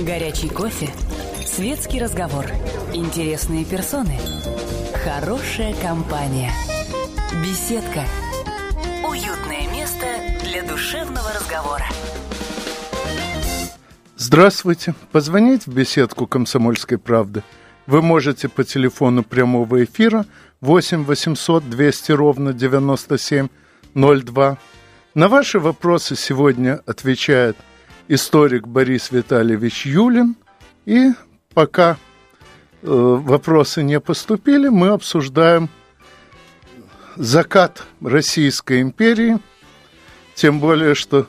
Горячий кофе. Светский разговор. Интересные персоны. Хорошая компания. Беседка. Уютное место для душевного разговора. Здравствуйте. Позвонить в беседку «Комсомольской правды» вы можете по телефону прямого эфира 8 800 200 ровно 9702. На ваши вопросы сегодня отвечает историк Борис Витальевич Юлин. И пока э, вопросы не поступили, мы обсуждаем закат Российской империи, тем более, что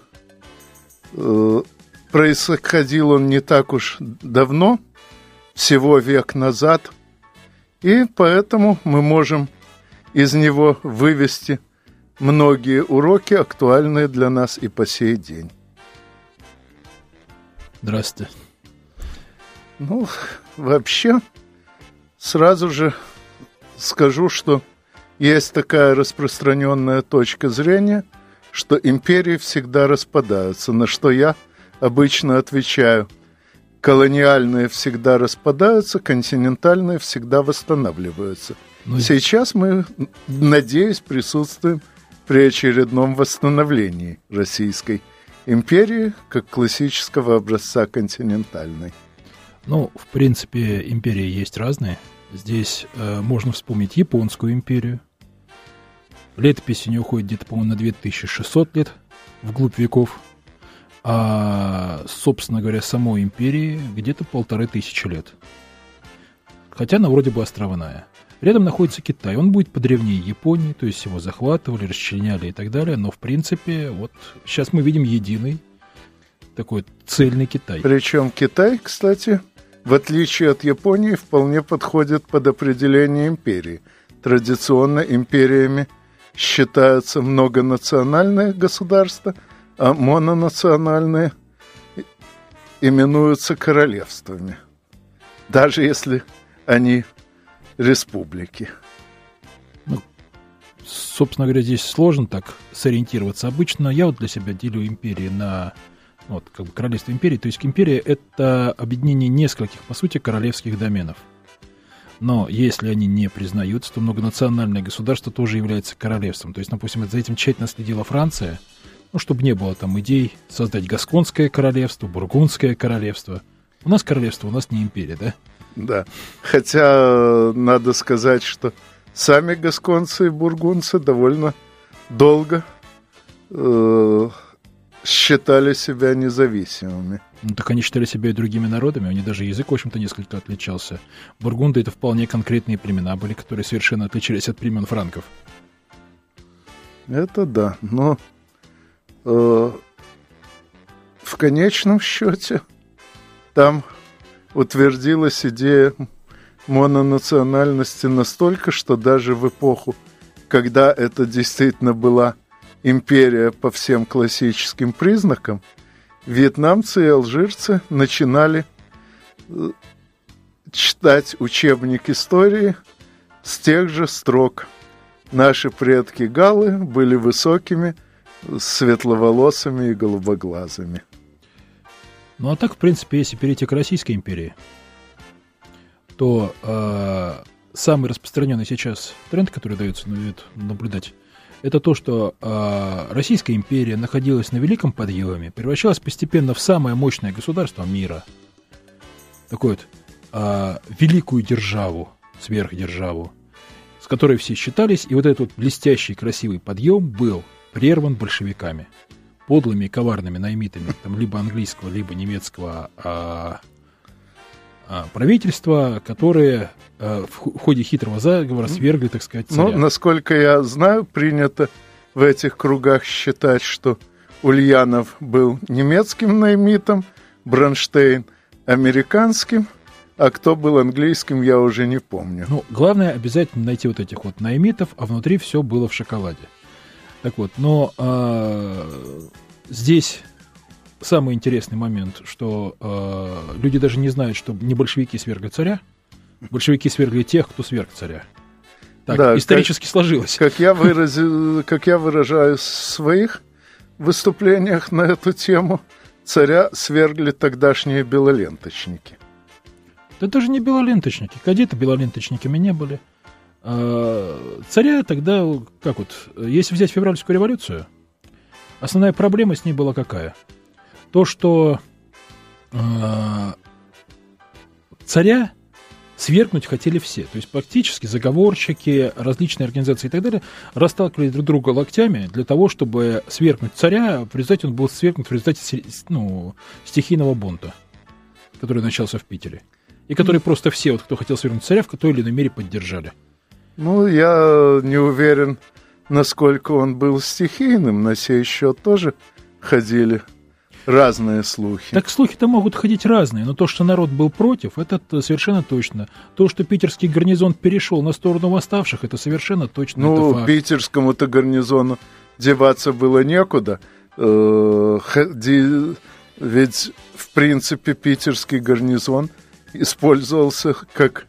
э, происходил он не так уж давно, всего век назад, и поэтому мы можем из него вывести многие уроки, актуальные для нас и по сей день. Здравствуйте. Ну, вообще, сразу же скажу, что есть такая распространенная точка зрения, что империи всегда распадаются, на что я обычно отвечаю. Колониальные всегда распадаются, континентальные всегда восстанавливаются. Ну, Сейчас мы, надеюсь, присутствуем при очередном восстановлении российской империи как классического образца континентальной? Ну, в принципе, империи есть разные. Здесь э, можно вспомнить Японскую империю. Летописи не уходит где-то, по-моему, на 2600 лет вглубь веков. А, собственно говоря, самой империи где-то полторы тысячи лет. Хотя она вроде бы островная. Рядом находится Китай. Он будет подревнее Японии, то есть его захватывали, расчленяли и так далее. Но, в принципе, вот сейчас мы видим единый такой цельный Китай. Причем Китай, кстати, в отличие от Японии, вполне подходит под определение империи. Традиционно империями считаются многонациональные государства, а мононациональные именуются королевствами. Даже если они республики. Ну, собственно говоря, здесь сложно так сориентироваться. Обычно я вот для себя делю империи на вот, как бы королевство империи. То есть империя — это объединение нескольких, по сути, королевских доменов. Но если они не признаются, то многонациональное государство тоже является королевством. То есть, допустим, за этим тщательно следила Франция, ну, чтобы не было там идей создать Гасконское королевство, Бургундское королевство. У нас королевство, у нас не империя, да? Да. Хотя надо сказать, что сами гасконцы и бургунцы довольно долго э, считали себя независимыми. Ну, так они считали себя и другими народами, у них даже язык, в общем-то, несколько отличался. Бургунды — это вполне конкретные племена были, которые совершенно отличались от племен франков. Это да, но э, в конечном счете там утвердилась идея мононациональности настолько, что даже в эпоху, когда это действительно была империя по всем классическим признакам, вьетнамцы и алжирцы начинали э, читать учебник истории с тех же строк. Наши предки галы были высокими, светловолосыми и голубоглазыми. Ну а так, в принципе, если перейти к Российской империи, то э, самый распространенный сейчас тренд, который дается наблюдать, это то, что э, Российская империя находилась на великом подъеме, превращалась постепенно в самое мощное государство мира. Такую вот э, великую державу, сверхдержаву, с которой все считались, и вот этот вот блестящий красивый подъем был прерван большевиками подлыми и коварными наймитами, там, либо английского, либо немецкого а, а, правительства, которые а, в ходе хитрого заговора свергли, так сказать, ну, царя. Ну, насколько я знаю, принято в этих кругах считать, что Ульянов был немецким наймитом, Бронштейн американским, а кто был английским, я уже не помню. Ну, главное обязательно найти вот этих вот наймитов, а внутри все было в шоколаде. Так вот, но э, здесь самый интересный момент, что э, люди даже не знают, что не большевики свергли царя, большевики свергли тех, кто сверг царя. Так да, исторически как, сложилось. Как я, выразил, как я выражаю в своих выступлениях на эту тему, царя свергли тогдашние белоленточники. Да даже не белоленточники, кадеты белоленточниками не были. А, царя тогда, как вот, если взять февральскую революцию, основная проблема с ней была какая? То, что а, царя свергнуть хотели все. То есть практически заговорщики, различные организации и так далее расталкивали друг друга локтями для того, чтобы свергнуть царя. В результате он был свергнут в результате ну, стихийного бунта, который начался в Питере. И который mm. просто все, вот, кто хотел свергнуть царя, в той или иной мере поддержали. Ну, я не уверен, насколько он был стихийным. На сей счет тоже ходили разные слухи. Так слухи-то могут ходить разные, но то, что народ был против, это совершенно точно. То, что питерский гарнизон перешел на сторону восставших, это совершенно точно. Ну, питерскому-то гарнизону деваться было некуда. Э, ведь, в принципе, питерский гарнизон использовался как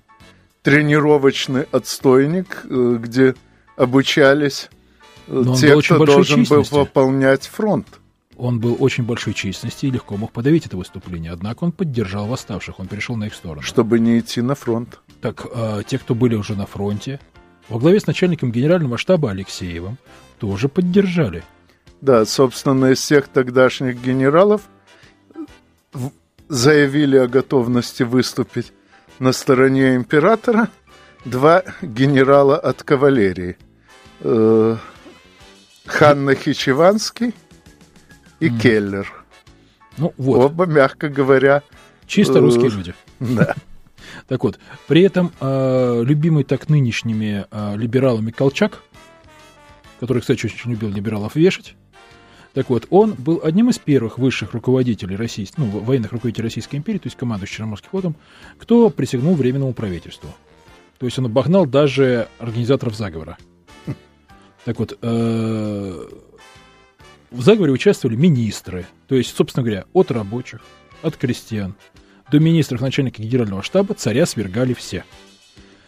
тренировочный отстойник, э, где обучались э, те, кто должен был выполнять фронт. Он был очень большой численности и легко мог подавить это выступление. Однако он поддержал восставших, он перешел на их сторону. Чтобы не идти на фронт. Так, э, те, кто были уже на фронте, во главе с начальником генерального штаба Алексеевым, тоже поддержали. Да, собственно, из всех тогдашних генералов заявили о готовности выступить на стороне императора два генерала от кавалерии. Э, Ханна Хичеванский и mm. Келлер. Ну, вот. Оба, мягко говоря... Чисто русские э, люди. Да. Так вот, при этом э, любимый так нынешними э, либералами Колчак, который, кстати, очень любил либералов вешать, так вот, он был одним из первых высших руководителей российской, ну, военных руководителей Российской империи, то есть командующий Черноморским флотом, кто присягнул Временному правительству. То есть он обогнал даже организаторов заговора. Так вот, э, в заговоре участвовали министры, то есть, собственно говоря, от рабочих, от крестьян, до министров начальника генерального штаба царя свергали все.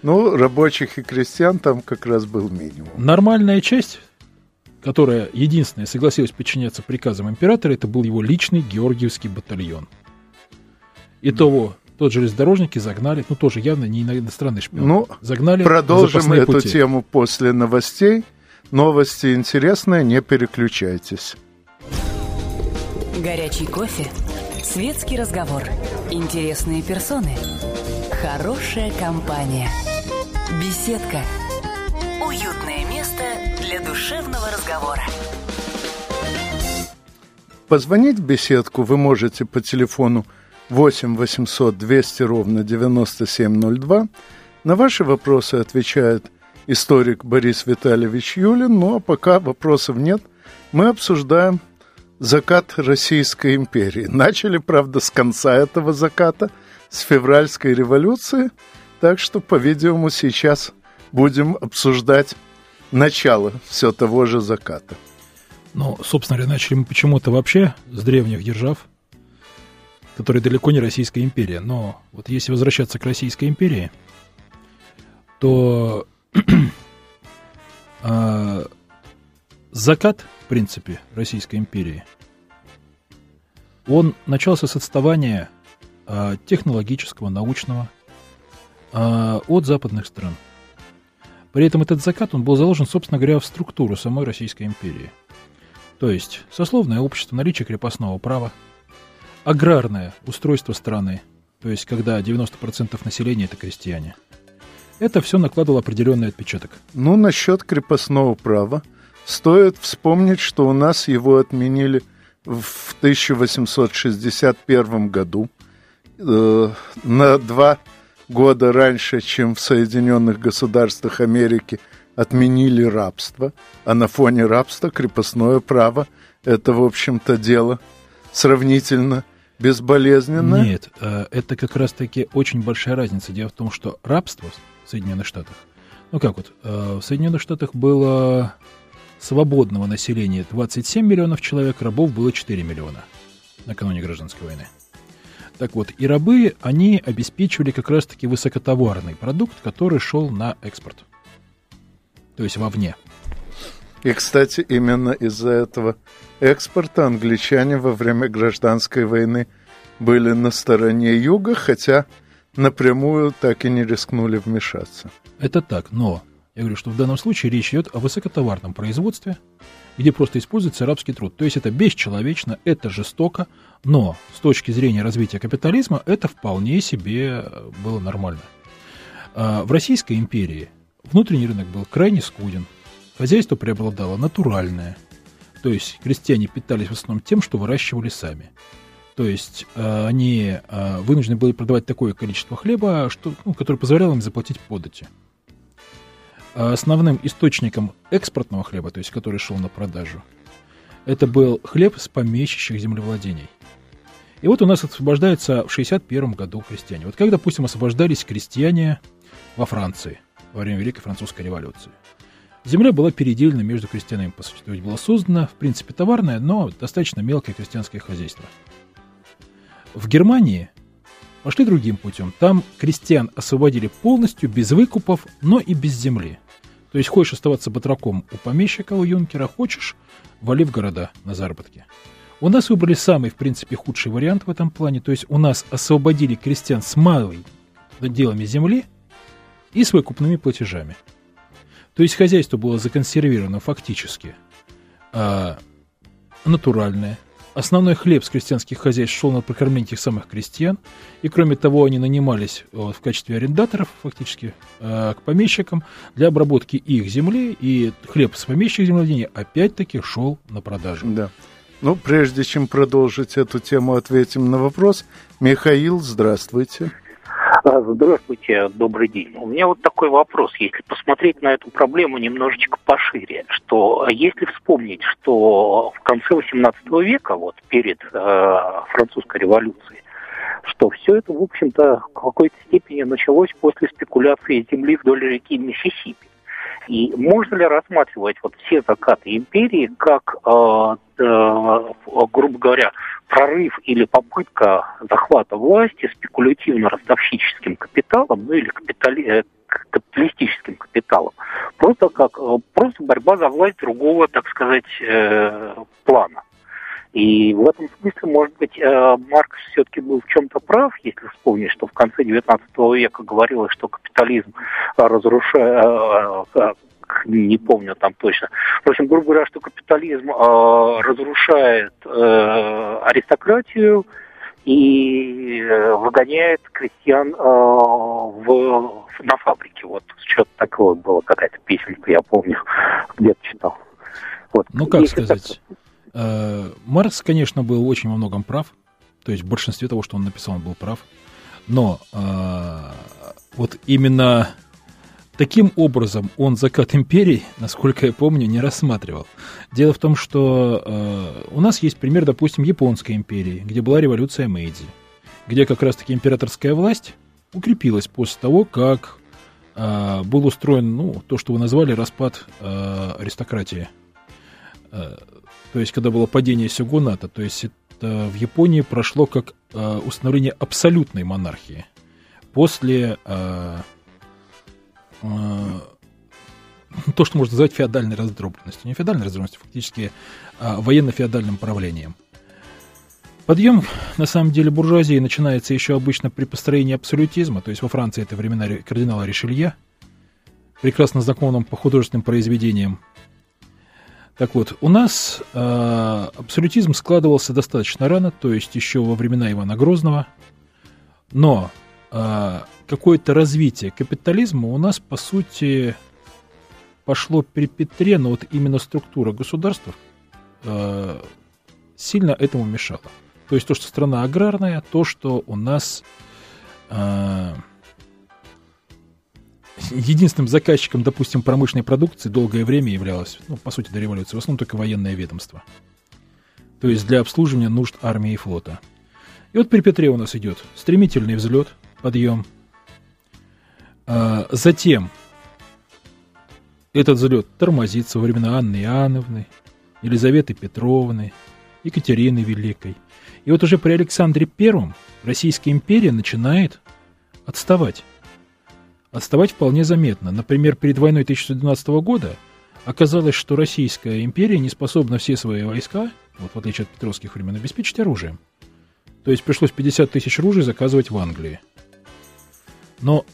Ну, рабочих и крестьян там как раз был минимум. Нормальная часть, которая единственная согласилась подчиняться приказам императора, это был его личный Георгиевский батальон. И да. того, тот железнодорожники загнали, ну тоже явно не иностранный шпион, ну, загнали продолжим эту пути. тему после новостей. Новости интересные, не переключайтесь. Горячий кофе, светский разговор, интересные персоны, хорошая компания, беседка, душевного разговора. Позвонить в беседку вы можете по телефону 8 800 200 ровно 9702. На ваши вопросы отвечает историк Борис Витальевич Юлин. Ну а пока вопросов нет, мы обсуждаем закат Российской империи. Начали, правда, с конца этого заката, с февральской революции, так что, по-видимому, сейчас будем обсуждать начало все того же заката. Ну, собственно говоря, начали мы почему-то вообще с древних держав, которые далеко не Российская империя. Но вот если возвращаться к Российской империи, то а, закат, в принципе, Российской империи, он начался с отставания а, технологического, научного а, от западных стран. При этом этот закат, он был заложен, собственно говоря, в структуру самой Российской империи. То есть сословное общество, наличие крепостного права, аграрное устройство страны, то есть когда 90% населения это крестьяне – это все накладывало определенный отпечаток. Ну, насчет крепостного права. Стоит вспомнить, что у нас его отменили в 1861 году, э, на два года раньше, чем в Соединенных Государствах Америки отменили рабство, а на фоне рабства крепостное право – это, в общем-то, дело сравнительно безболезненное. Нет, э, это как раз-таки очень большая разница. Дело в том, что рабство в Соединенных Штатах. Ну как вот, э, в Соединенных Штатах было свободного населения 27 миллионов человек, рабов было 4 миллиона накануне гражданской войны. Так вот, и рабы, они обеспечивали как раз-таки высокотоварный продукт, который шел на экспорт. То есть вовне. И, кстати, именно из-за этого экспорта англичане во время гражданской войны были на стороне юга, хотя напрямую так и не рискнули вмешаться. Это так, но я говорю, что в данном случае речь идет о высокотоварном производстве, где просто используется рабский труд. То есть это бесчеловечно, это жестоко, но с точки зрения развития капитализма это вполне себе было нормально. А в Российской империи внутренний рынок был крайне скуден, хозяйство преобладало натуральное, то есть крестьяне питались в основном тем, что выращивали сами. То есть э, они э, вынуждены были продавать такое количество хлеба, что, ну, которое позволяло им заплатить подати. Основным источником экспортного хлеба, то есть который шел на продажу, это был хлеб с помещичьих землевладений. И вот у нас освобождается в 61 году крестьяне. Вот как, допустим, освобождались крестьяне во Франции во время Великой Французской революции. Земля была переделена между крестьянами, по сути. То есть было создано, в принципе, товарное, но достаточно мелкое крестьянское хозяйство. В Германии пошли другим путем. Там крестьян освободили полностью, без выкупов, но и без земли. То есть хочешь оставаться батраком у помещика, у юнкера, хочешь, вали в города на заработки. У нас выбрали самый, в принципе, худший вариант в этом плане. То есть у нас освободили крестьян с малой делами земли и с выкупными платежами. То есть хозяйство было законсервировано фактически а, натуральное, Основной хлеб с крестьянских хозяйств шел на прокормление тех самых крестьян, и кроме того они нанимались вот, в качестве арендаторов фактически э, к помещикам для обработки их земли, и хлеб с помещичьих землевладений опять-таки шел на продажу. Да. Ну, прежде чем продолжить эту тему, ответим на вопрос. Михаил, здравствуйте. А, здравствуйте, добрый день. У меня вот такой вопрос. Если посмотреть на эту проблему немножечко пошире, что если вспомнить, что в конце XVIII века, вот перед э, французской революцией, что все это, в общем-то, в какой-то степени началось после спекуляции земли вдоль реки Миссисипи. И можно ли рассматривать вот все закаты империи как, э, э, грубо говоря, прорыв или попытка захвата власти спекулятивно-ростовщическим капиталом, ну или капитали, э, капиталистическим капиталом, просто как э, просто борьба за власть другого, так сказать, э, плана. И в этом смысле, может быть, Маркс все-таки был в чем-то прав, если вспомнить, что в конце XIX века говорилось, что капитализм разрушает, не помню там точно. В общем, грубо говоря, что капитализм э, разрушает э, аристократию и э, выгоняет крестьян э, в, на фабрике. Вот что-то такое было, какая-то песенка, я помню, где-то читал. Вот. Ну, как Если сказать, так... э, Маркс, конечно, был очень во многом прав, то есть в большинстве того, что он написал, он был прав, но э, вот именно Таким образом, он закат империи, насколько я помню, не рассматривал. Дело в том, что э, у нас есть пример, допустим, Японской империи, где была революция Мэйдзи, где как раз-таки императорская власть укрепилась после того, как э, был устроен, ну, то, что вы назвали распад э, аристократии. Э, то есть, когда было падение сёгуната, то есть это в Японии прошло как э, установление абсолютной монархии. После... Э, Э, то, что можно назвать феодальной раздробленностью. Не феодальной раздробленностью, фактически а военно-феодальным правлением. Подъем, на самом деле, буржуазии начинается еще обычно при построении абсолютизма, то есть во Франции это времена кардинала Ришелье, прекрасно знакомым по художественным произведениям. Так вот, у нас э, абсолютизм складывался достаточно рано, то есть еще во времена Ивана Грозного, но э, какое-то развитие капитализма у нас, по сути, пошло при Петре, но вот именно структура государства э, сильно этому мешала. То есть то, что страна аграрная, то, что у нас э, единственным заказчиком, допустим, промышленной продукции долгое время являлось, ну, по сути, до революции, в основном только военное ведомство. То есть для обслуживания нужд армии и флота. И вот при Петре у нас идет стремительный взлет, подъем, а, затем этот взлет тормозится во времена Анны Иоанновны, Елизаветы Петровны, Екатерины Великой. И вот уже при Александре Первом Российская империя начинает отставать. Отставать вполне заметно. Например, перед войной 1912 года Оказалось, что Российская империя не способна все свои войска, вот в отличие от петровских времен, обеспечить оружием. То есть пришлось 50 тысяч ружей заказывать в Англии. Но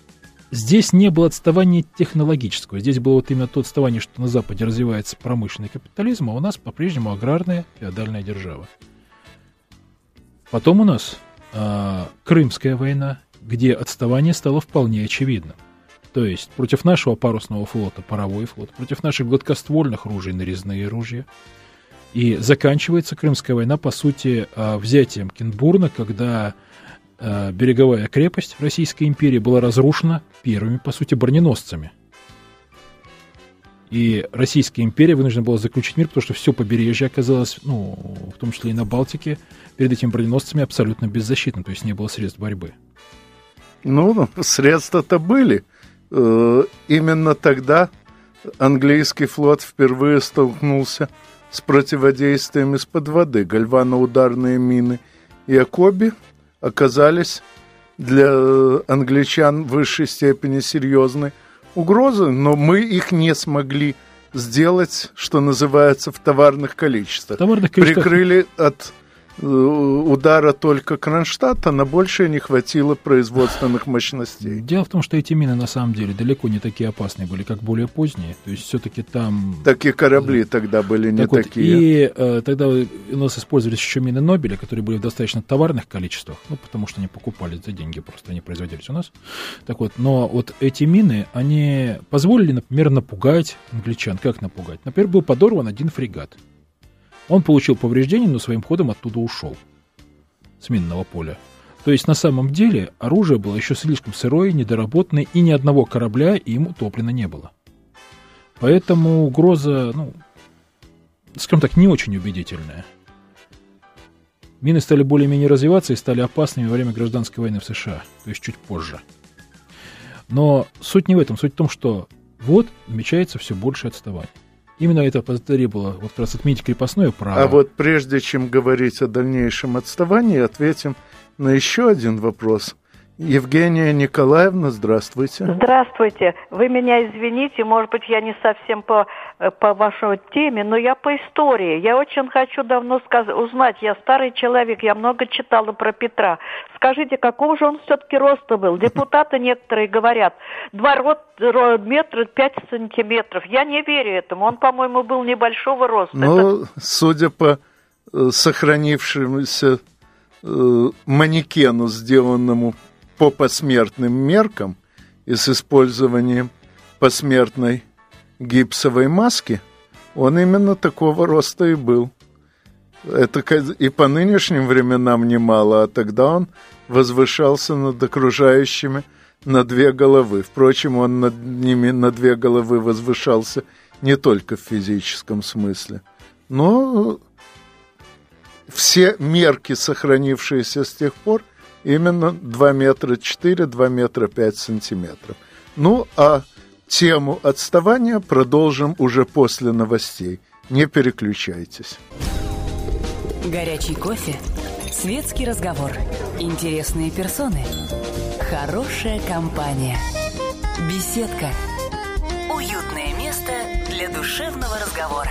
здесь не было отставания технологического. Здесь было вот именно то отставание, что на Западе развивается промышленный капитализм, а у нас по-прежнему аграрная феодальная держава. Потом у нас э, Крымская война, где отставание стало вполне очевидным. То есть против нашего парусного флота паровой флот, против наших гладкоствольных ружей нарезные ружья. И заканчивается Крымская война, по сути, а, взятием Кенбурна, когда а, береговая крепость Российской империи была разрушена первыми, по сути, броненосцами. И Российская империя вынуждена была заключить мир, потому что все побережье оказалось, ну, в том числе и на Балтике, перед этими броненосцами абсолютно беззащитным, то есть не было средств борьбы. Ну, средства-то были. Э, именно тогда английский флот впервые столкнулся с противодействием из-под воды. Гальваноударные мины и окоби оказались для англичан в высшей степени серьезной угрозой, но мы их не смогли сделать, что называется, в товарных количествах. Товарных количествах. Прикрыли от Э, удара только Кронштадта, на большее не хватило производственных мощностей. Дело в том, что эти мины на самом деле далеко не такие опасные были, как более поздние. То есть все-таки там... Такие корабли тогда были не так такие. Вот, и э, тогда у нас использовались еще мины Нобеля, которые были в достаточно товарных количествах, ну, потому что они покупались за деньги, просто они производились у нас. Так вот, но вот эти мины, они позволили, например, напугать англичан. Как напугать? Например, был подорван один фрегат. Он получил повреждения, но своим ходом оттуда ушел с минного поля. То есть на самом деле оружие было еще слишком сырое, недоработанное, и ни одного корабля им утоплено не было. Поэтому угроза, ну, скажем так, не очень убедительная. Мины стали более-менее развиваться и стали опасными во время гражданской войны в США, то есть чуть позже. Но суть не в этом, суть в том, что вот намечается все больше отставания. Именно это потребовало вот как раз отменить крепостное право. А вот прежде чем говорить о дальнейшем отставании, ответим на еще один вопрос. Евгения Николаевна, здравствуйте. Здравствуйте. Вы меня извините, может быть, я не совсем по, э, по вашей теме, но я по истории. Я очень хочу давно сказ- узнать, я старый человек, я много читала про Петра. Скажите, какого же он все-таки роста был? Депутаты некоторые говорят, два рот, метра пять сантиметров. Я не верю этому. Он, по-моему, был небольшого роста. Ну, Это... судя по э, сохранившемуся э, манекену, сделанному по посмертным меркам и с использованием посмертной гипсовой маски, он именно такого роста и был. Это и по нынешним временам немало, а тогда он возвышался над окружающими на две головы. Впрочем, он над ними на две головы возвышался не только в физическом смысле. Но все мерки, сохранившиеся с тех пор, Именно 2 метра 4, 2 метра 5 сантиметров. Ну, а тему отставания продолжим уже после новостей. Не переключайтесь. Горячий кофе, светский разговор, интересные персоны, хорошая компания, беседка, уютное место для душевного разговора.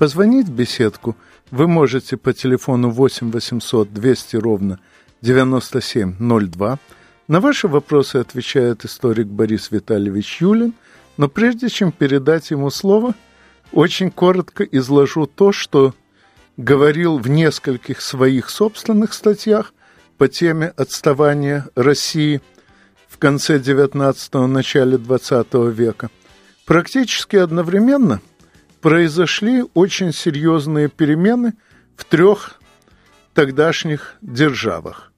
Позвонить в беседку – вы можете по телефону 8 800 200 ровно 9702. На ваши вопросы отвечает историк Борис Витальевич Юлин, но прежде чем передать ему слово, очень коротко изложу то, что говорил в нескольких своих собственных статьях по теме отставания России в конце XIX – начале XX века. Практически одновременно – произошли очень серьезные перемены в трех тогдашних державах.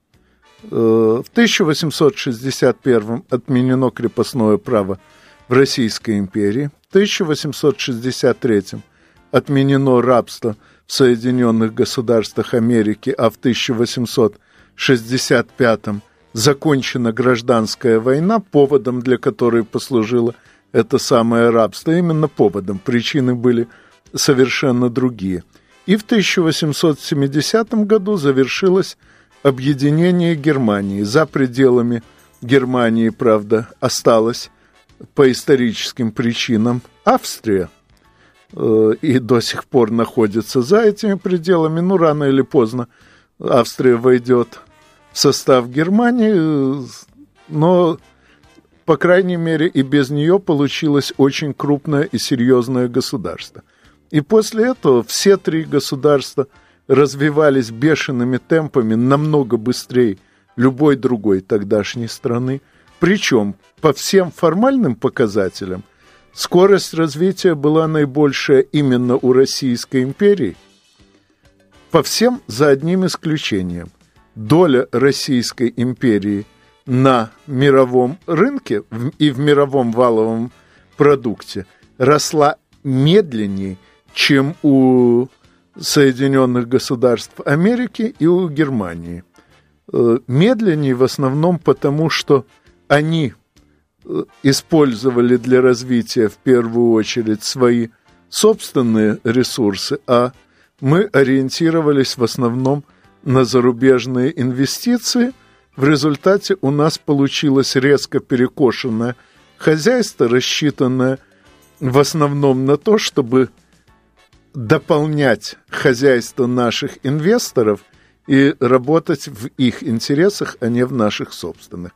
Э, в 1861 отменено крепостное право в Российской империи, в 1863 отменено рабство в Соединенных Государствах Америки, а в 1865 закончена гражданская война, поводом для которой послужило – это самое рабство, именно поводом. Причины были совершенно другие. И в 1870 году завершилось объединение Германии. За пределами Германии, правда, осталась по историческим причинам Австрия э, и до сих пор находится за этими пределами. Ну, рано или поздно Австрия войдет в состав Германии, э, но, по крайней мере, и без нее получилось очень крупное и серьезное государство. И после этого все три государства развивались бешеными темпами намного быстрее любой другой тогдашней страны. Причем по всем формальным показателям скорость развития была наибольшая именно у Российской империи. По всем за одним исключением. Доля Российской империи на мировом рынке и в мировом валовом продукте росла медленнее, чем у Соединенных Государств Америки и у Германии. Э, медленнее в основном потому, что они э, использовали для развития в первую очередь свои собственные ресурсы, а мы ориентировались в основном на зарубежные инвестиции. В результате у нас получилось резко перекошенное хозяйство, рассчитанное в основном на то, чтобы дополнять хозяйство наших инвесторов и работать в их интересах, а не в наших собственных.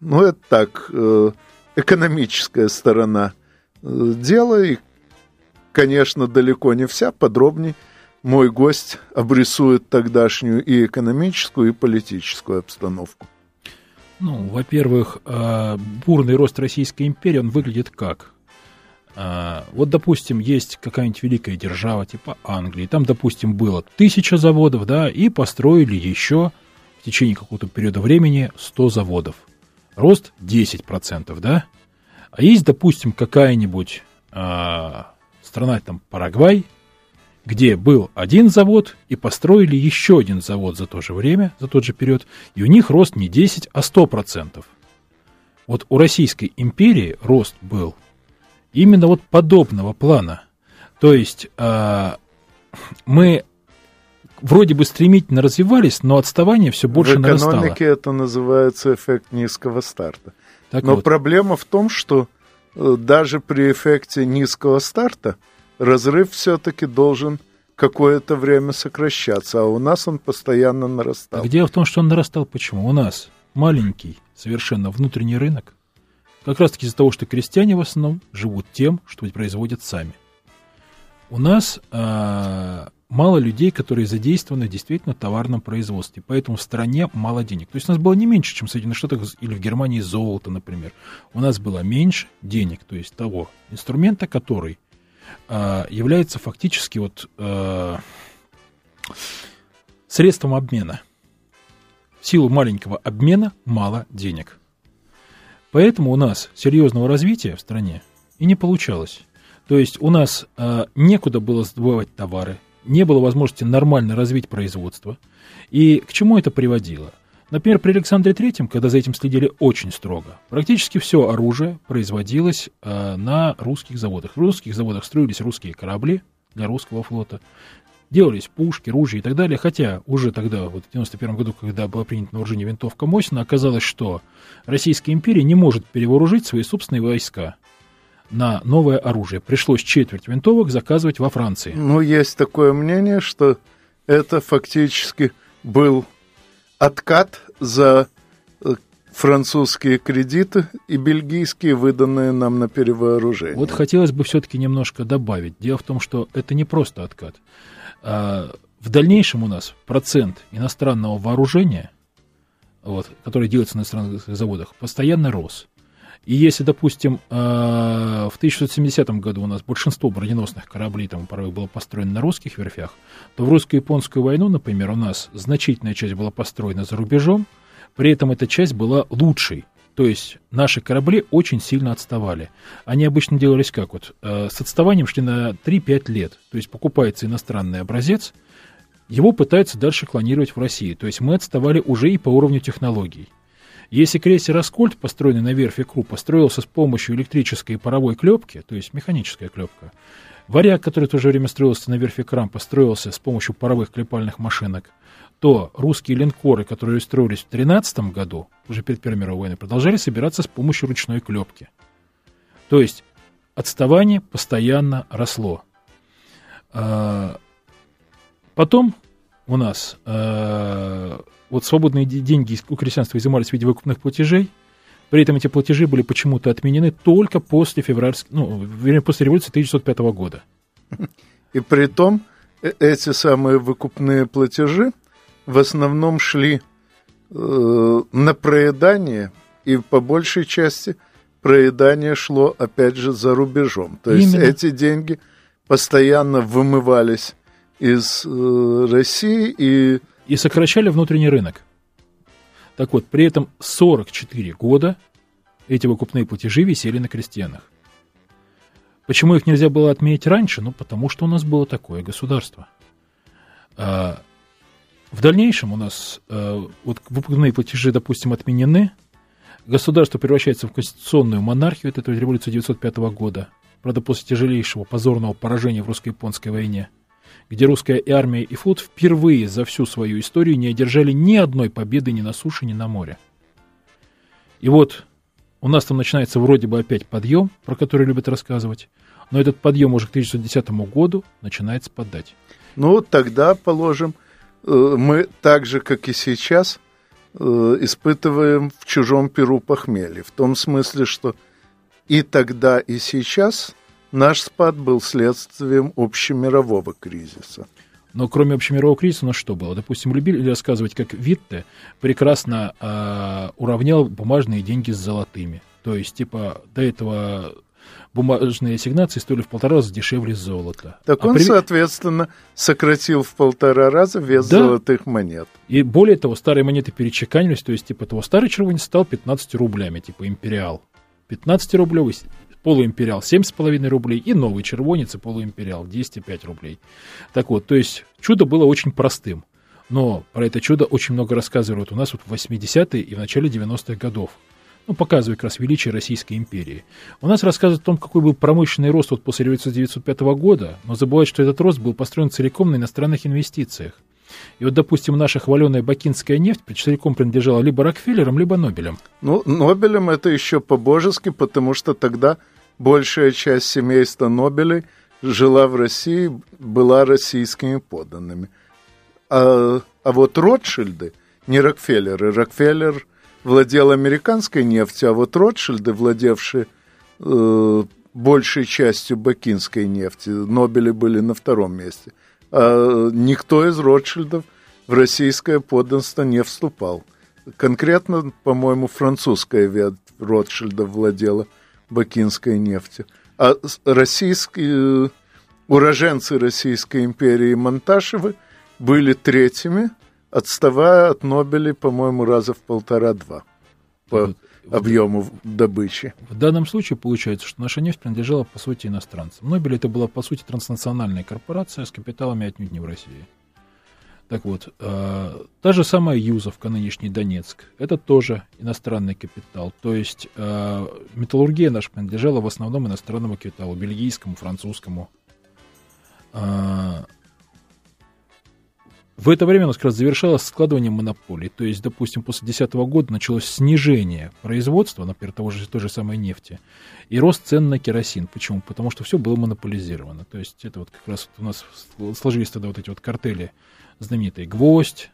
Ну, это так, э, экономическая сторона э, дела, и, конечно, далеко не вся, подробней мой гость обрисует тогдашнюю и экономическую, и политическую обстановку. Ну, во-первых, э, бурный рост Российской империи, он выглядит как? А, вот, допустим, есть какая-нибудь великая держава, типа Англии, там, допустим, было тысяча заводов, да, и построили еще в течение какого-то периода времени 100 заводов. Рост 10%, да? А есть, допустим, какая-нибудь а, страна, там, Парагвай, где был один завод, и построили еще один завод за то же время, за тот же период, и у них рост не 10, а 100%. Вот у Российской империи рост был именно вот подобного плана. То есть э, мы вроде бы стремительно развивались, но отставание все больше нарастало. В экономике нарастало. это называется эффект низкого старта. Так но вот. проблема в том, что э, даже при эффекте низкого старта разрыв все-таки должен какое-то время сокращаться, а у нас он постоянно нарастал. Дело в том, что он нарастал почему? У нас маленький совершенно внутренний рынок, как раз таки из-за того, что крестьяне в основном живут тем, что производят сами. У нас э, мало людей, которые задействованы действительно в товарном производстве, поэтому в стране мало денег. То есть у нас было не меньше, чем в Соединенных Штатах или в Германии золото, например. У нас было меньше денег, то есть того инструмента, который э, является фактически вот э, средством обмена. В силу маленького обмена мало денег. Поэтому у нас серьезного развития в стране и не получалось. То есть у нас э, некуда было сдавать товары, не было возможности нормально развить производство. И к чему это приводило? Например, при Александре Третьем, когда за этим следили очень строго, практически все оружие производилось э, на русских заводах. В русских заводах строились русские корабли для русского флота делались пушки, ружья и так далее, хотя уже тогда, вот в 91 году, когда была принята на вооружение винтовка Мосина, оказалось, что Российская империя не может перевооружить свои собственные войска на новое оружие. Пришлось четверть винтовок заказывать во Франции. Ну, есть такое мнение, что это фактически был откат за э, французские кредиты и бельгийские, выданные нам на перевооружение. Вот хотелось бы все-таки немножко добавить. Дело в том, что это не просто откат. А, в дальнейшем у нас процент иностранного вооружения, вот, который делается на иностранных заводах, постоянно рос. И если, допустим, а, в 1970 году у нас большинство броненосных кораблей там порой было построено на русских верфях, то в русско-японскую войну, например, у нас значительная часть была построена за рубежом, при этом эта часть была лучшей. То есть наши корабли очень сильно отставали. Они обычно делались как вот? Э, с отставанием шли на 3-5 лет. То есть покупается иностранный образец, его пытаются дальше клонировать в России. То есть мы отставали уже и по уровню технологий. Если крейсер «Аскольд», построенный на верфи Кру, построился с помощью электрической и паровой клепки, то есть механическая клепка, «Варяг», который в то же время строился на верфи Крам, построился с помощью паровых клепальных машинок – то русские линкоры, которые строились в 13 году, уже перед Первой мировой войной, продолжали собираться с помощью ручной клепки. То есть отставание постоянно росло. А, потом у нас а, вот свободные деньги у крестьянства изымались в виде выкупных платежей, при этом эти платежи были почему-то отменены только после февральской, ну, вернее, после революции 1905 года. И при том э, эти самые выкупные платежи в основном шли э, на проедание, и по большей части проедание шло, опять же, за рубежом. То есть эти деньги постоянно вымывались из э, России и... И сокращали внутренний рынок. Так вот, при этом 44 года эти выкупные платежи висели на крестьянах. Почему их нельзя было отменить раньше? Ну, потому что у нас было такое государство. А, в дальнейшем у нас а, вот выпускные платежи, допустим, отменены, государство превращается в конституционную монархию, это революция 1905 года, правда, после тяжелейшего позорного поражения в русско-японской войне, где русская армия и флот впервые за всю свою историю не одержали ни одной победы ни на суше, ни на море. И вот у нас там начинается вроде бы опять подъем, про который любят рассказывать, но этот подъем уже к 1910 году начинает спадать. Ну, тогда, положим, э, мы так же, как и сейчас, э, испытываем в чужом перу похмелье. В том смысле, что и тогда, и сейчас наш спад был следствием общемирового кризиса. Но кроме общемирового кризиса у нас что было? Допустим, любили рассказывать, как Витте прекрасно э, уравнял бумажные деньги с золотыми. То есть, типа, до этого бумажные ассигнации стоили в полтора раза дешевле золота. Так а он, при... соответственно, сократил в полтора раза вес да. золотых монет. И более того, старые монеты перечеканились, то есть, типа, того старый червонец стал 15 рублями, типа, империал. 15-рублевый полуимпериал 7,5 рублей и новый червонец и полуимпериал 10,5 рублей. Так вот, то есть чудо было очень простым. Но про это чудо очень много рассказывают у нас вот в 80-е и в начале 90-х годов. Ну, показывая как раз величие Российской империи. У нас рассказывают о том, какой был промышленный рост вот после революции 1905 года, но забывают, что этот рост был построен целиком на иностранных инвестициях. И вот, допустим, наша хваленая бакинская нефть целиком принадлежала либо Рокфеллерам, либо Нобелям. Ну, Нобелям это еще по-божески, потому что тогда большая часть семейства Нобелей жила в России, была российскими подданными. А, а вот Ротшильды, не Рокфеллеры, Рокфеллер владел американской нефтью, а вот Ротшильды, владевшие э, большей частью бакинской нефти, Нобели были на втором месте. А никто из Ротшильдов в российское подданство не вступал. Конкретно, по-моему, французская ветвь Ротшильдов владела бакинской нефтью. А российские, уроженцы Российской империи Монташевы были третьими, отставая от Нобелей, по-моему, раза в полтора-два по вот, объему добычи. В данном случае получается, что наша нефть принадлежала, по сути, иностранцам. Нобель это была, по сути, транснациональная корпорация с капиталами отнюдь не в России. Так вот, э, та же самая Юзовка, нынешний Донецк, это тоже иностранный капитал. То есть э, металлургия наша принадлежала в основном иностранному капиталу, бельгийскому, французскому. Э, в это время у нас как раз завершалось складывание монополий. То есть, допустим, после 2010 года началось снижение производства, например, того же, той же самой нефти, и рост цен на керосин. Почему? Потому что все было монополизировано. То есть это вот как раз вот у нас сложились тогда вот эти вот картели знаменитый гвоздь,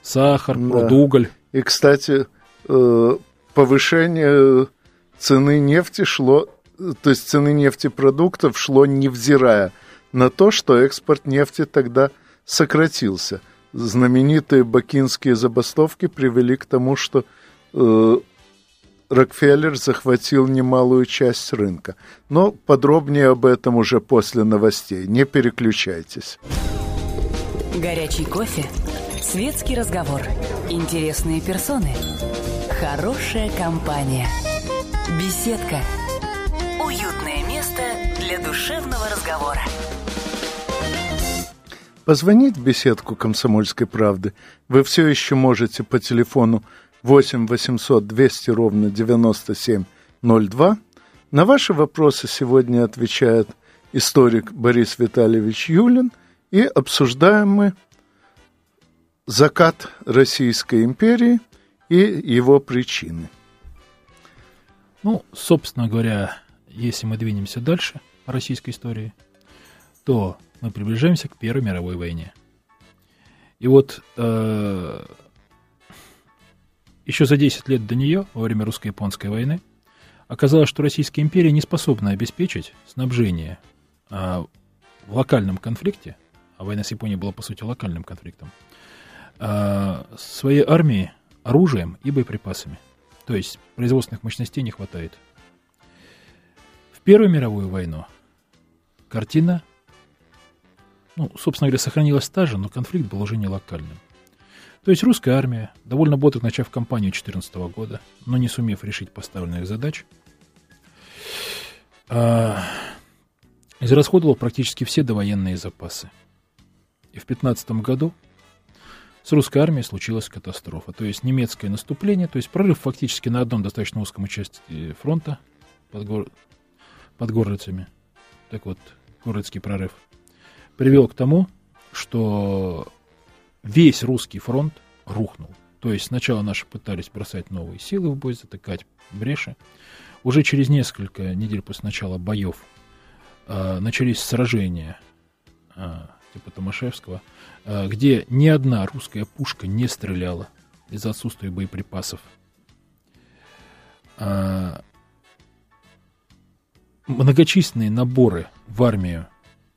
сахар, да. продуголь. И, кстати, э, повышение цены нефти шло, то есть цены нефтепродуктов шло невзирая на то, что экспорт нефти тогда сократился. Знаменитые бакинские забастовки привели к тому, что э, Рокфеллер захватил немалую часть рынка. Но подробнее об этом уже после новостей. Не переключайтесь. Горячий кофе, светский разговор, интересные персоны, хорошая компания, беседка, уютное место для душевного разговора. Позвонить в беседку «Комсомольской правды» вы все еще можете по телефону 8 800 200 ровно 9702. На ваши вопросы сегодня отвечает историк Борис Витальевич Юлин – и обсуждаем мы закат Российской империи и его причины. Ну, собственно говоря, если мы двинемся дальше по российской истории, то мы приближаемся к Первой мировой войне. И вот э, еще за 10 лет до нее, во время русско-японской войны, оказалось, что Российская империя не способна обеспечить снабжение э, в локальном конфликте, а война с Японией была, по сути, локальным конфликтом, э, своей армии оружием и боеприпасами. То есть производственных мощностей не хватает. В Первую мировую войну картина, ну, собственно говоря, сохранилась та же, но конфликт был уже не локальным. То есть русская армия, довольно бодро начав кампанию 2014 года, но не сумев решить поставленных задач, а, израсходовала практически все довоенные запасы. И в 15 году с русской армией случилась катастрофа. То есть немецкое наступление, то есть прорыв фактически на одном достаточно узком участке фронта под, гор... под Горлицами. Так вот, Горлицкий прорыв привел к тому, что весь русский фронт рухнул. То есть сначала наши пытались бросать новые силы в бой, затыкать бреши. Уже через несколько недель после начала боев э, начались сражения э, типа Томашевского, э, где ни одна русская пушка не стреляла из-за отсутствия боеприпасов. Э, многочисленные наборы в армию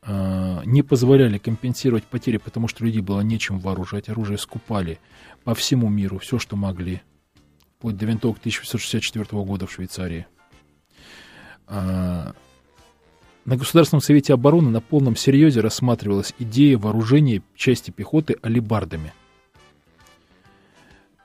не позволяли компенсировать потери, потому что людей было нечем вооружать, оружие скупали по всему миру, все, что могли, вплоть до винтовок 1864 года в Швейцарии. На Государственном совете обороны на полном серьезе рассматривалась идея вооружения части пехоты алибардами.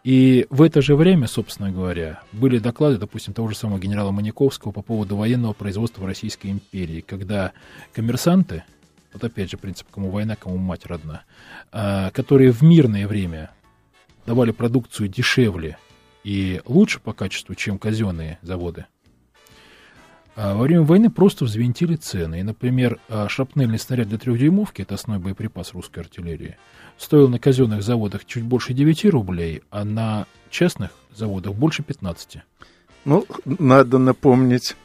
И в это же время, собственно говоря, были доклады, допустим, того же самого генерала Маниковского по поводу военного производства в Российской империи, когда коммерсанты, вот опять же принцип, кому война, кому мать родна, а, которые в мирное время давали продукцию дешевле и лучше по качеству, чем казенные заводы, а во время войны просто взвинтили цены. И, например, а, шрапнельный снаряд для трехдюймовки, это основной боеприпас русской артиллерии, стоил на казенных заводах чуть больше 9 рублей, а на частных заводах больше 15. Ну, надо напомнить,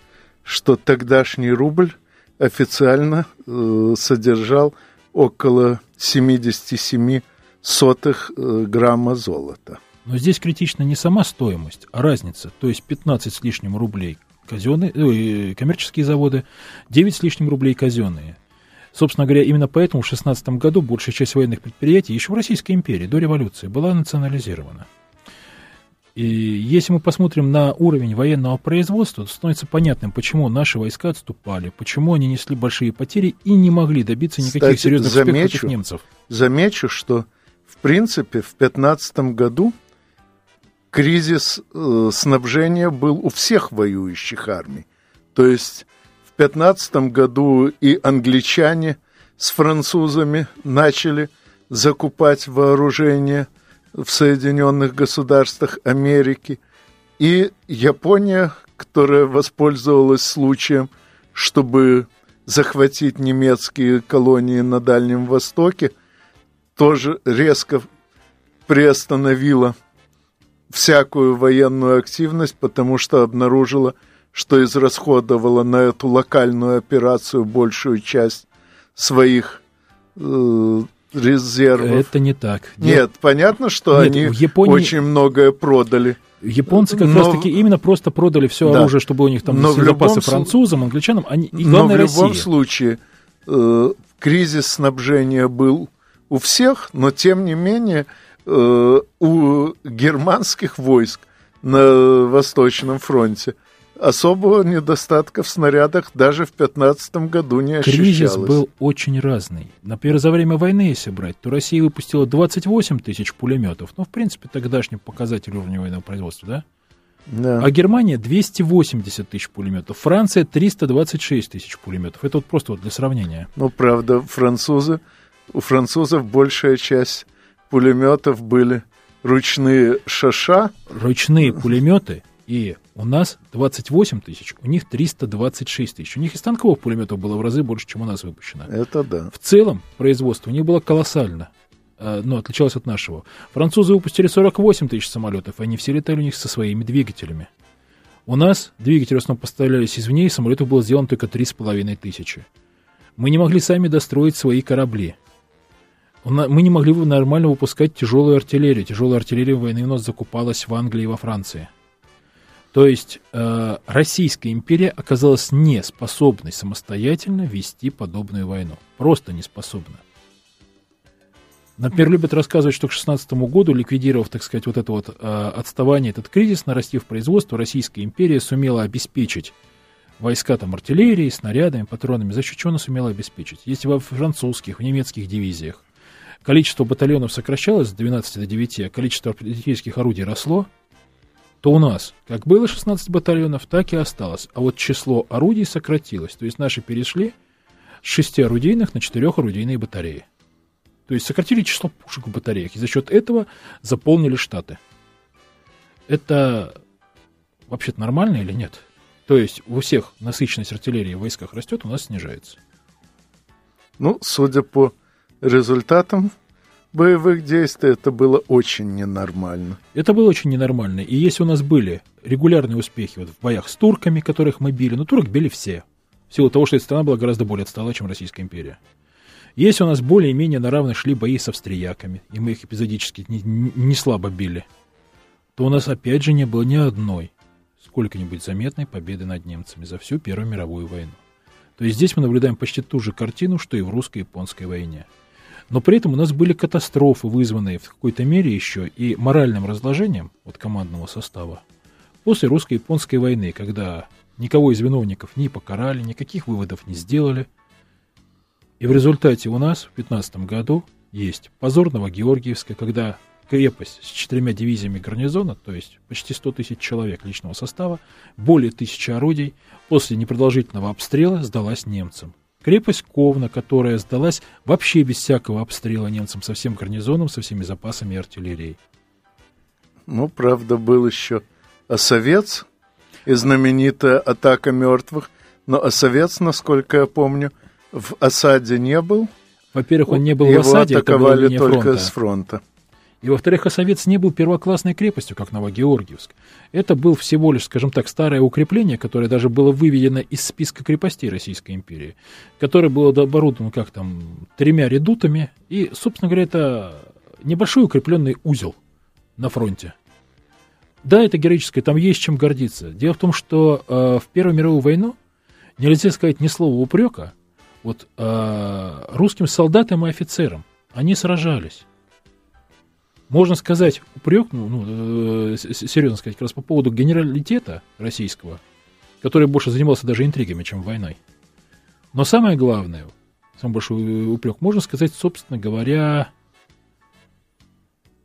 что тогдашний рубль официально э, содержал около 77 сотых э, грамма золота. Но здесь критична не сама стоимость, а разница, то есть 15 с лишним рублей казенные, э, коммерческие заводы, 9 с лишним рублей казенные. Собственно говоря, именно поэтому в 16 году большая часть военных предприятий еще в Российской империи до революции была национализирована. И если мы посмотрим на уровень военного производства, то становится понятным, почему наши войска отступали, почему они несли большие потери и не могли добиться никаких Кстати, серьезных замечу, успехов против немцев. Замечу, что в принципе в 15 году кризис э, снабжения был у всех воюющих армий. То есть в 15 году и англичане с французами начали закупать вооружение в Соединенных Государствах Америки, и Япония, которая воспользовалась случаем, чтобы захватить немецкие колонии на Дальнем Востоке, тоже резко приостановила всякую военную активность, потому что обнаружила, что израсходовала на эту локальную операцию большую часть своих э, резервов. Это не так. Нет, понятно, что Нет, они Японии... очень многое продали. Японцы как но... раз таки именно просто продали все да. оружие, чтобы у них там но все запасы любом... французам, англичанам, они, и главное, Но в любом России. случае э, кризис снабжения был у всех, но тем не менее Э, у германских войск на Восточном фронте особого недостатка в снарядах даже в 15 году не ощущалось. Кризис был очень разный. Например, за время войны, если брать, то Россия выпустила 28 тысяч пулеметов. Ну, в принципе, тогдашний показатель уровня военного производства, да? Да. А Германия 280 тысяч пулеметов. Франция 326 тысяч пулеметов. Это вот просто вот для сравнения. Ну, правда, французы, у французов большая часть пулеметов были ручные шаша. Ручные пулеметы, и у нас 28 тысяч, у них 326 тысяч. У них из танковых пулеметов было в разы больше, чем у нас выпущено. Это да. В целом производство у них было колоссально, э, но отличалось от нашего. Французы выпустили 48 тысяч самолетов, и они все летали у них со своими двигателями. У нас двигатели в основном поставлялись извне, и самолетов было сделано только 3,5 тысячи. Мы не могли сами достроить свои корабли. Мы не могли нормально выпускать тяжелую артиллерию. Тяжелая артиллерия войны у нас закупалась в Англии и во Франции. То есть э, Российская империя оказалась не способной самостоятельно вести подобную войну. Просто не способна. Например, любят рассказывать, что к 16 году, ликвидировав, так сказать, вот это вот э, отставание, этот кризис, нарастив производство, Российская империя сумела обеспечить войска там артиллерией, снарядами, патронами. За счет чего она сумела обеспечить? Если во французских, в немецких дивизиях количество батальонов сокращалось с 12 до 9, а количество артиллерийских орудий росло, то у нас как было 16 батальонов, так и осталось. А вот число орудий сократилось. То есть наши перешли с 6 орудийных на 4 орудийные батареи. То есть сократили число пушек в батареях, и за счет этого заполнили штаты. Это вообще-то нормально или нет? То есть у всех насыщенность артиллерии в войсках растет, у нас снижается. Ну, судя по результатам боевых действий, это было очень ненормально. Это было очень ненормально. И если у нас были регулярные успехи вот в боях с турками, которых мы били, ну, турок били все. В силу того, что эта страна была гораздо более отстала, чем Российская империя. Если у нас более-менее на равных шли бои с австрияками, и мы их эпизодически не, не слабо били, то у нас опять же не было ни одной сколько-нибудь заметной победы над немцами за всю Первую мировую войну. То есть здесь мы наблюдаем почти ту же картину, что и в русско-японской войне. Но при этом у нас были катастрофы, вызванные в какой-то мере еще и моральным разложением от командного состава после русско-японской войны, когда никого из виновников не покарали, никаких выводов не сделали – и в результате у нас в 2015 году есть позор Новогеоргиевска, когда крепость с четырьмя дивизиями гарнизона, то есть почти 100 тысяч человек личного состава, более тысячи орудий, после непродолжительного обстрела сдалась немцам. Крепость Ковна, которая сдалась вообще без всякого обстрела немцам, со всем гарнизоном, со всеми запасами и артиллерией. Ну, правда, был еще Осовец и знаменитая атака мертвых, но Осовец, насколько я помню, – в осаде не был. Во-первых, он не был Его в осаде, атаковали это только фронта. с фронта. И, во-вторых, Осовец не был первоклассной крепостью, как Новогеоргиевск. Это был всего лишь, скажем так, старое укрепление, которое даже было выведено из списка крепостей Российской империи, которое было оборудовано, как там, тремя редутами. И, собственно говоря, это небольшой укрепленный узел на фронте. Да, это героическое, там есть чем гордиться. Дело в том, что э, в Первую мировую войну нельзя сказать ни слова упрека вот э, русским солдатам и офицерам. Они сражались. Можно сказать, упрек, ну, ну э, серьезно сказать, как раз по поводу генералитета российского, который больше занимался даже интригами, чем войной. Но самое главное, самый большой упрек, можно сказать, собственно говоря,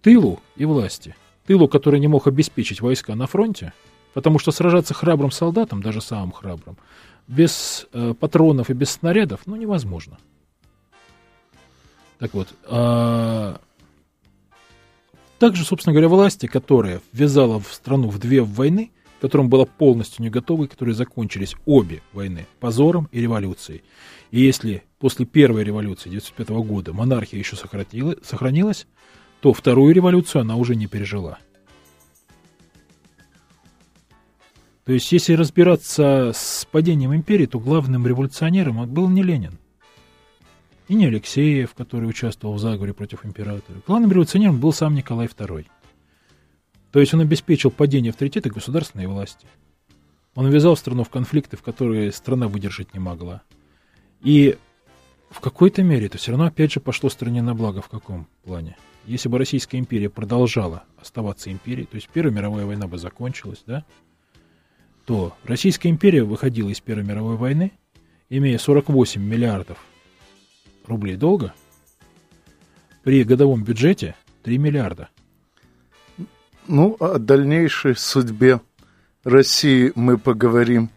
тылу и власти. Тылу, который не мог обеспечить войска на фронте, потому что сражаться храбрым солдатом, даже самым храбрым, без э, патронов и без снарядов, ну, невозможно. Так вот, э, также, собственно говоря, власти, которая ввязала в страну в две войны, которым была полностью не готова, и которые закончились обе войны позором и революцией. И если после первой революции 1905 года монархия еще сохранилась, то вторую революцию она уже не пережила. То есть, если разбираться с падением империи, то главным революционером был не Ленин. И не Алексеев, который участвовал в заговоре против императора. Главным революционером был сам Николай II. То есть он обеспечил падение авторитета государственной власти. Он ввязал страну в конфликты, в которые страна выдержать не могла. И в какой-то мере это все равно опять же пошло стране на благо. В каком плане? Если бы Российская империя продолжала оставаться империей, то есть Первая мировая война бы закончилась, да, то Российская империя выходила из Первой мировой войны, имея 48 миллиардов рублей долга, при годовом бюджете 3 миллиарда. Ну, о дальнейшей судьбе России мы поговорим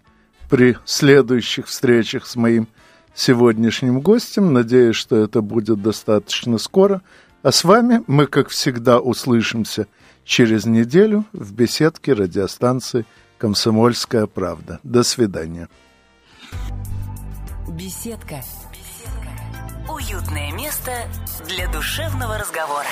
при следующих встречах с моим сегодняшним гостем. Надеюсь, что это будет достаточно скоро. А с вами мы, как всегда, услышимся через неделю в беседке радиостанции «Комсомольская правда». До свидания. Беседка. Беседка. Уютное место для душевного разговора.